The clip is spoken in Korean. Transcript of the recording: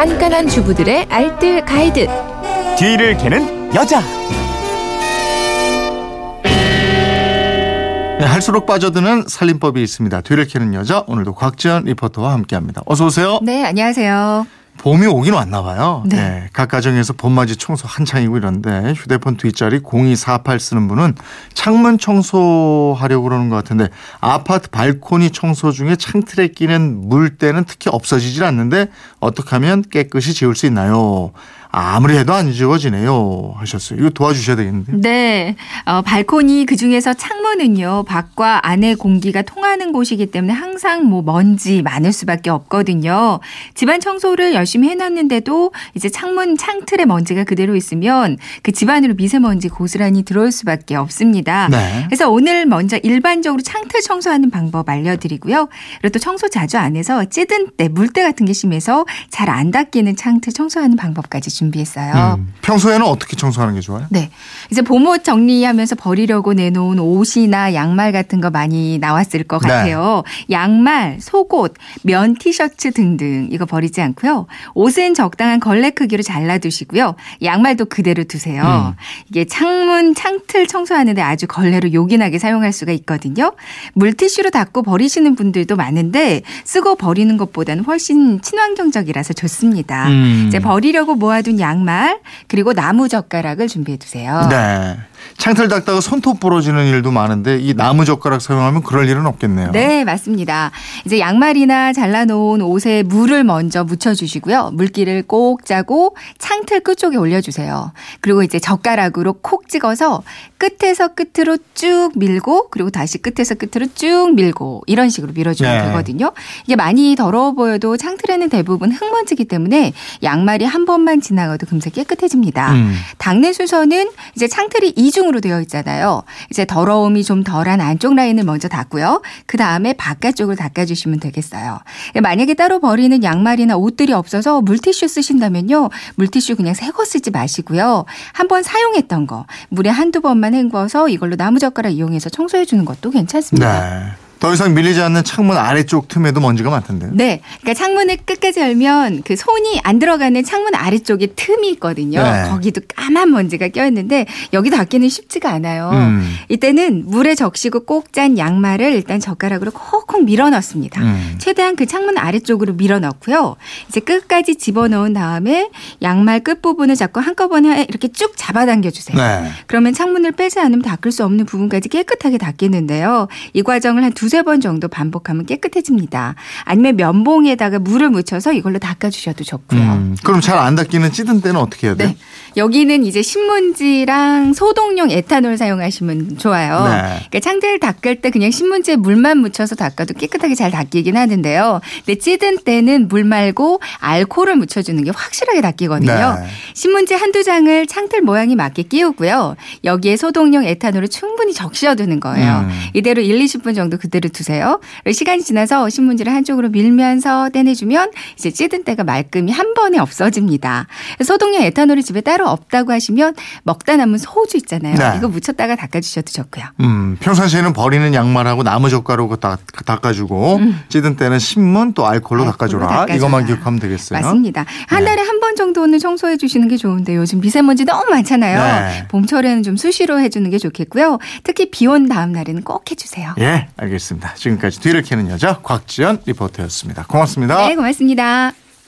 깐깐한 주부들의 알뜰 가이드. 뒤를 캐는 여자. 네, 할수록 빠져드는 살림법이 있습니다. 뒤를 캐는 여자 오늘도 곽지연 리포터와 함께합니다. 어서 오세요. 네, 안녕하세요. 봄이 오긴 왔나 봐요. 네. 네, 각 가정에서 봄맞이 청소 한창이고 이런데 휴대폰 뒷자리 0248 쓰는 분은 창문 청소하려고 그러는 것 같은데 아파트 발코니 청소 중에 창틀에 끼는 물때는 특히 없어지질 않는데 어떻게 하면 깨끗이 지울 수 있나요? 아무리 해도 안 지워지네요 하셨어요. 이거 도와주셔야 되겠는데. 네, 어, 발코니 그 중에서 창문은요 밖과 안의 공기가 통하는 곳이기 때문에 항상 뭐 먼지 많을 수밖에 없거든요. 집안 청소를 열심히 해놨는데도 이제 창문 창틀에 먼지가 그대로 있으면 그 집안으로 미세먼지 고스란히 들어올 수밖에 없습니다. 네. 그래서 오늘 먼저 일반적으로 창틀 청소하는 방법 알려드리고요. 그리고 또 청소 자주 안 해서 찌든 때 물때 같은 게 심해서 잘 안 닦이는 창틀 청소하는 방법까지 준비했어요. 음, 평소에는 어떻게 청소하는 게 좋아요? 네. 이제 봄옷 정리하면서 버리려고 내놓은 옷이나 양말 같은 거 많이 나왔을 것 네. 같아요. 양말, 속옷, 면 티셔츠 등등 이거 버리지 않고요. 옷은 적당한 걸레 크기로 잘라두시고요. 양말도 그대로 두세요. 이게 창문, 창틀 청소하는데 아주 걸레로 요긴하게 사용할 수가 있거든요. 물티슈로 닦고 버리시는 분들도 많은데 쓰고 버리는 것보다는 훨씬 친환경적이라서 좋습니다. 음. 이제 버리려고 모아 둔 양말 그리고 나무 젓가락을 준비해 두세요. 네. 창틀 닦다가 손톱 부러지는 일도 많은데 이 나무 젓가락 사용하면 그럴 일은 없겠네요. 네, 맞습니다. 이제 양말이나 잘라놓은 옷에 물을 먼저 묻혀주시고요. 물기를 꼭 짜고 창틀 끝쪽에 올려주세요. 그리고 이제 젓가락으로 콕 찍어서 끝에서 끝으로 쭉 밀고 그리고 다시 끝에서 끝으로 쭉 밀고 이런 식으로 밀어주면 네. 되거든요. 이게 많이 더러워 보여도 창틀에는 대부분 흙먼지기 때문에 양말이 한 번만 지나가도 금세 깨끗해집니다. 음. 닦는 순서는 이제 창틀이 이 중으로 되어 있잖아요. 이제 더러움이 좀 덜한 안쪽 라인을 먼저 닦고요. 그 다음에 바깥쪽을 닦아주시면 되겠어요. 만약에 따로 버리는 양말이나 옷들이 없어서 물티슈 쓰신다면요. 물티슈 그냥 새 거 쓰지 마시고요. 한번 사용했던 거 물에 한두 번만 헹궈서 이걸로 나무젓가락 이용해서 청소해 주는 것도 괜찮습니다. 네. 더 이상 밀리지 않는 창문 아래쪽 틈에도 먼지가 많던데요. 네. 그러니까 창문을 끝까지 열면 그 손이 안 들어가는 창문 아래쪽에 틈이 있거든요. 네. 거기도 까만 먼지가 껴있는데 여기 닿기는 쉽지가 않아요. 음. 이때는 물에 적시고 꼭 짠 양말을 일단 젓가락으로 콕콕 밀어 넣습니다. 음. 최대한 그 창문 아래쪽으로 밀어 넣고요. 이제 끝까지 집어 넣은 다음에 양말 끝부분을 잡고 한꺼번에 이렇게 쭉 잡아당겨 주세요. 네. 그러면 창문을 빼지 않으면 닦을 수 없는 부분까지 깨끗하게 닦이는데요. 이 과정을 한두 세 번 정도 반복하면 깨끗해집니다. 아니면 면봉에다가 물을 묻혀서 이걸로 닦아주셔도 좋고요. 음. 그럼 잘 안 닦이는 찌든 때는 어떻게 해야 돼요? 네. 여기는 이제 신문지랑 소독용 에탄올 사용하시면 좋아요. 네. 그러니까 창틀 닦을 때 그냥 신문지에 물만 묻혀서 닦아도 깨끗하게 잘 닦이긴 하는데요. 근데 찌든 때는 물 말고 알코올을 묻혀주는 게 확실하게 닦이거든요. 네. 신문지 한두 장을 창틀 모양이 맞게 끼우고요. 여기에 소독용 에탄올을 충분히 적셔두는 거예요. 음. 이대로 1, 20분 정도 그대로 두세요. 시간이 지나서 신문지를 한쪽으로 밀면서 떼내주면 이제 찌든 때가 말끔히 한 번에 없어집니다. 소독용 에탄올이 집에 따로 없다고 하시면 먹다 남은 소주 있잖아요. 네. 이거 묻혔다가 닦아주셔도 좋고요. 음, 평상시에는 버리는 양말하고 나무 젓가락으로 다, 닦아주고 찌든 때는 신문 또 알코올로 닦아줘라. 닦아줘라. 이것만 기억하면 되겠어요. 맞습니다. 한 네. 달에 한번 정도는 청소해 주시는 게 좋은데 요즘 미세먼지 너무 많잖아요. 네. 봄철에는 좀 수시로 해주는 게 좋겠고요. 특히 비 온 다음 날에는 꼭 해주세요. 예, 알겠습니다. 지금까지 뒤를 캐는 여자 곽지연 리포터였습니다. 고맙습니다. 네, 고맙습니다.